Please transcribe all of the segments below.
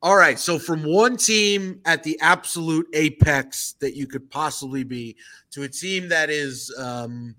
All right. So from one team at the absolute apex that you could possibly be to a team that is um,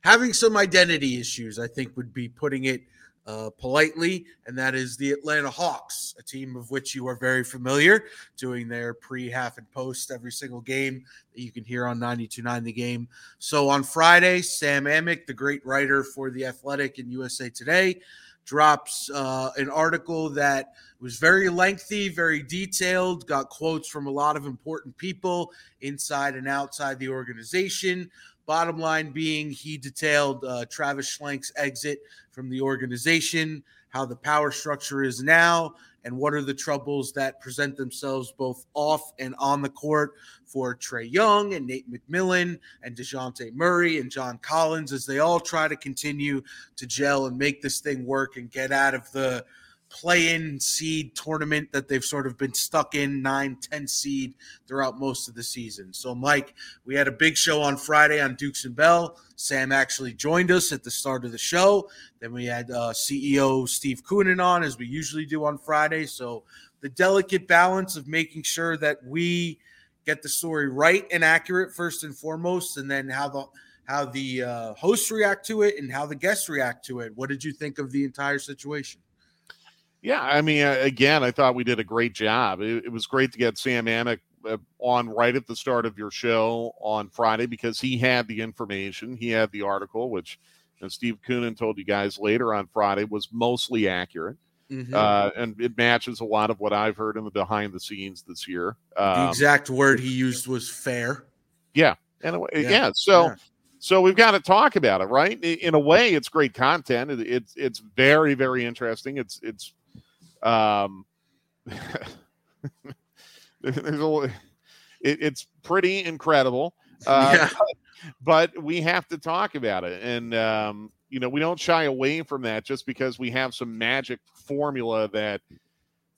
having some identity issues, I think would be putting it uh, politely, and that is the Atlanta Hawks, a team of which you are very familiar, doing their pre, half, and post every single game that you can hear on 92.9 The Game. So on Friday, Sam Amick, the great writer for The Athletic and USA Today, drops uh, an article that was very lengthy, very detailed, got quotes from a lot of important people inside and outside the organization. Bottom line being, he detailed uh, Travis Schlenk's exit from the organization, how the power structure is now, and what are the troubles that present themselves both off and on the court for Trae Young and Nate McMillan and Dejounte Murray and John Collins as they all try to continue to gel and make this thing work and get out of the play-in seed tournament that they've sort of been stuck in 9 10 seed throughout most of the season. So mike we had a big show on friday on dukes and bell. Sam actually joined us at the start of the show. Then we had uh, ceo steve koonin on as we usually do on friday. So the delicate balance of making sure that we get the story right and accurate first and foremost and then how the how the uh, hosts react to it and how the guests react to it. What did you think of the entire situation yeah, I mean, again, I thought we did a great job. It, it was great to get Sam Amick uh, on right at the start of your show on Friday because he had the information, he had the article, which and Steve Koonin told you guys later on Friday was mostly accurate. Mm-hmm. Uh, and it matches a lot of what I've heard in the behind the scenes this year. Um, the exact word he used was fair. Yeah. And yeah. yeah. So, yeah. so we've got to talk about it, right? In a way, it's great content. It's it's very very interesting. It's it's um, there's a, it, it's pretty incredible. Uh, yeah. but, but, we have to talk about it. And, um, you know, we don't shy away from that just because we have some magic formula that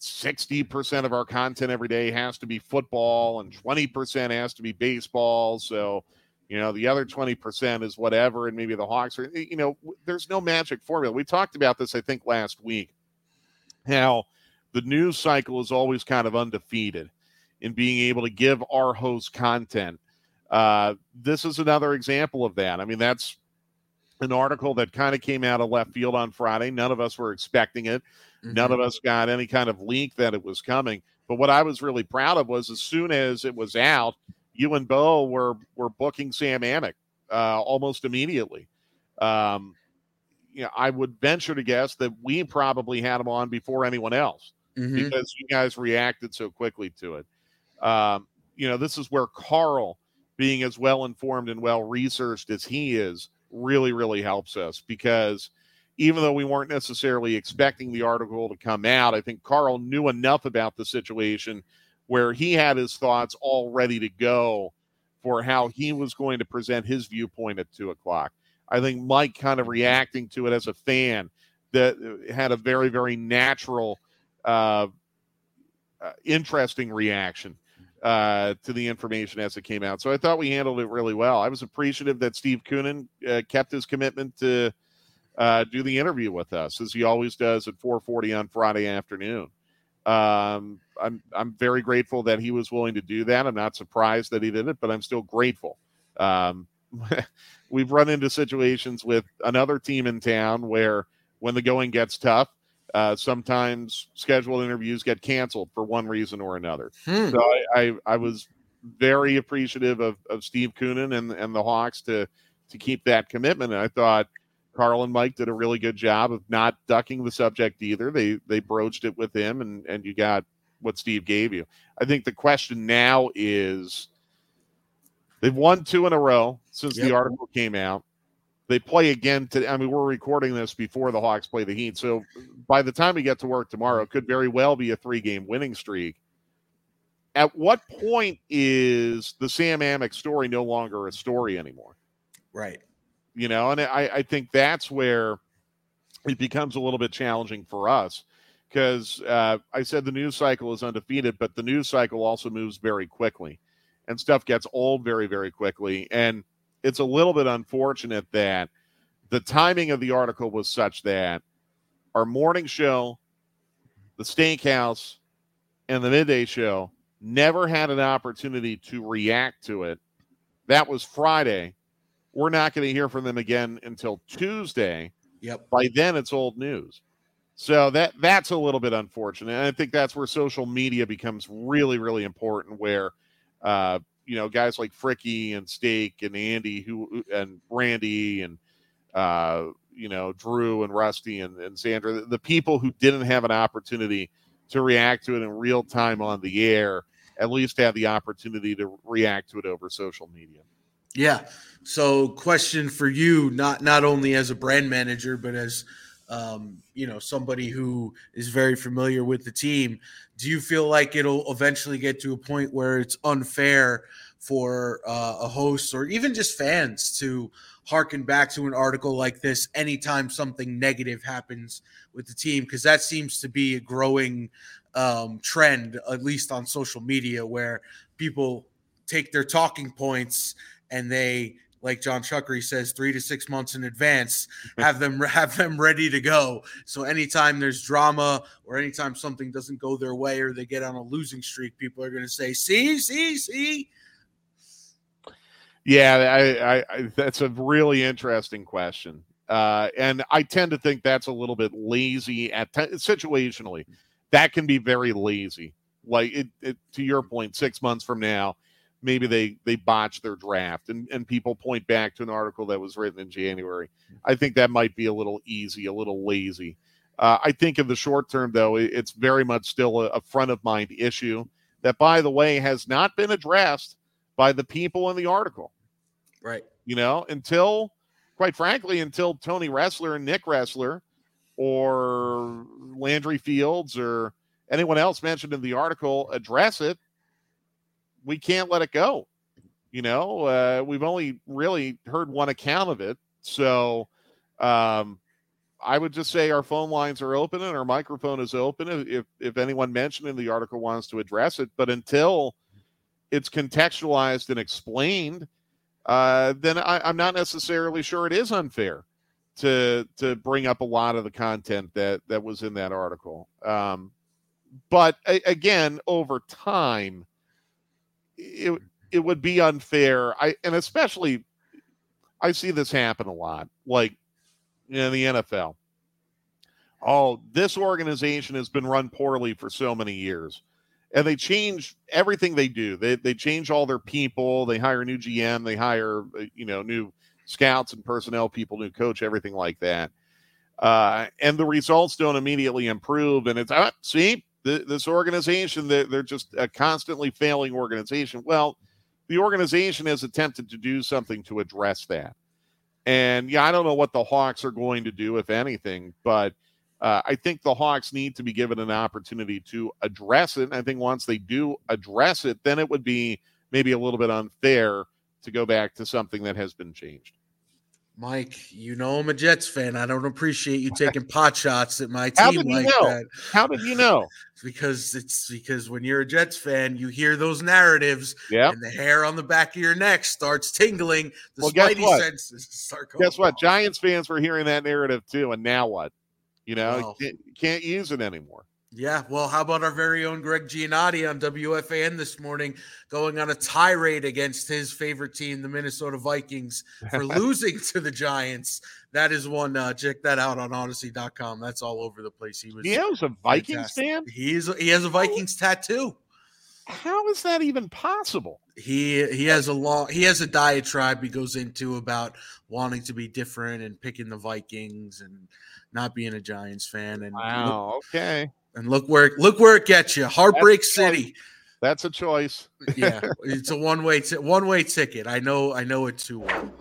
60% of our content every day has to be football and 20% has to be baseball. So, you know, the other 20% is whatever. And maybe the Hawks are, you know, there's no magic formula. We talked about this, I think, last week how the news cycle is always kind of undefeated in being able to give our host content. Uh, this is another example of that. I mean, that's an article that kind of came out of left field on Friday. None of us were expecting it. Mm-hmm. None of us got any kind of leak that it was coming. But what I was really proud of was as soon as it was out, you and Bo were were booking Sam Amick uh, almost immediately. Um, you know, I would venture to guess that we probably had him on before anyone else mm-hmm. because you guys reacted so quickly to it. Um, you know, this is where Carl, being as well informed and well researched as he is, really, really helps us because even though we weren't necessarily expecting the article to come out, I think Carl knew enough about the situation where he had his thoughts all ready to go for how he was going to present his viewpoint at two o'clock. I think Mike kind of reacting to it as a fan that uh, had a very, very natural, uh, uh, interesting reaction uh, to the information as it came out. So I thought we handled it really well. I was appreciative that Steve Koonin uh, kept his commitment to uh, do the interview with us, as he always does at 4:40 on Friday afternoon. Um, I'm I'm very grateful that he was willing to do that. I'm not surprised that he did it, but I'm still grateful. Um, we've run into situations with another team in town where when the going gets tough, uh, sometimes scheduled interviews get canceled for one reason or another. Hmm. So I, I, I, was very appreciative of, of Steve Koonin and, and the Hawks to to keep that commitment. And I thought Carl and Mike did a really good job of not ducking the subject either. They they broached it with him, and and you got what Steve gave you. I think the question now is they've won two in a row since yep. the article came out. They play again today. I mean, we're recording this before the Hawks play the Heat. So by the time we get to work tomorrow, it could very well be a three game winning streak. At what point is the Sam Amick story no longer a story anymore? Right. You know, and I, I think that's where it becomes a little bit challenging for us because uh, I said the news cycle is undefeated, but the news cycle also moves very quickly and stuff gets old very, very quickly. And it's a little bit unfortunate that the timing of the article was such that our morning show, the steakhouse, and the midday show never had an opportunity to react to it. That was Friday. We're not going to hear from them again until Tuesday. Yep. By then, it's old news. So that that's a little bit unfortunate. And I think that's where social media becomes really, really important. Where uh, you know, guys like Fricky and Steak and Andy who and Randy and uh, you know, Drew and Rusty and, and Sandra, the, the people who didn't have an opportunity to react to it in real time on the air, at least have the opportunity to react to it over social media. Yeah. So, question for you, not not only as a brand manager, but as um, you know, somebody who is very familiar with the team. Do you feel like it'll eventually get to a point where it's unfair for uh, a host or even just fans to harken back to an article like this anytime something negative happens with the team? Because that seems to be a growing um, trend, at least on social media, where people take their talking points and they like John Chuckery says, three to six months in advance, have them have them ready to go. So anytime there's drama or anytime something doesn't go their way or they get on a losing streak, people are going to say, "See, see, see." Yeah, I, I, I, that's a really interesting question, uh, and I tend to think that's a little bit lazy at t- situationally. That can be very lazy. Like it, it, to your point, six months from now maybe they they botched their draft and and people point back to an article that was written in January. I think that might be a little easy, a little lazy. Uh, I think in the short term, though, it's very much still a, a front of mind issue that, by the way, has not been addressed by the people in the article. Right. You know, until, quite frankly, until Tony Ressler and Nick Ressler or Landry Fields or anyone else mentioned in the article address it, we can't let it go. You know, uh, we've only really heard one account of it. So um, I would just say our phone lines are open and our microphone is open if, if anyone mentioned in the article wants to address it. But until it's contextualized and explained, uh, then I, am not necessarily sure it is unfair to to bring up a lot of the content that that was in that article. Um, but a, again, over time, it it would be unfair. I and especially I see this happen a lot, like in the NFL. Oh, this organization has been run poorly for so many years. And they change everything they do. They they change all their people. They hire new GM. They hire uh, you know new scouts and personnel people, new coach, everything like that. Uh, and the results don't immediately improve. And it's uh, see the, this organization they're, they're just a constantly failing organization. Well the organization has attempted to do something to address that. And yeah i don't know what the hawks are going to do if anything but uh, i think the hawks need to be given an opportunity to address it. And i think once they do address it then it would be maybe a little bit unfair to go back to something that has been changed Mike, you know I'm a Jets fan. I don't appreciate you taking pot shots at my team like know? that. How did you know? because it's because when you're a Jets fan, you hear those narratives, yeah, and the hair on the back of your neck starts tingling. The well, spidey senses start going. Guess what? Off. Giants fans were hearing that narrative too, and now what? You know, well, can't, can't use it anymore. Yeah, well, how about our very own Greg Giannotti on WFAN this morning going on a tirade against his favorite team, the Minnesota Vikings, for losing to the Giants. That is one. Uh, check that out on Audacy.com. That's all over the place. He was. He was a Vikings fantastic. fan. He is. He has a Vikings tattoo. How is that even possible? He he has a long he has a diatribe he goes into about wanting to be different and picking the Vikings and not being a Giants fan. And wow, okay And look where look where it gets you. Heartbreak That's City. That's a choice. yeah, it's a one way one way ticket. I know I know it too well.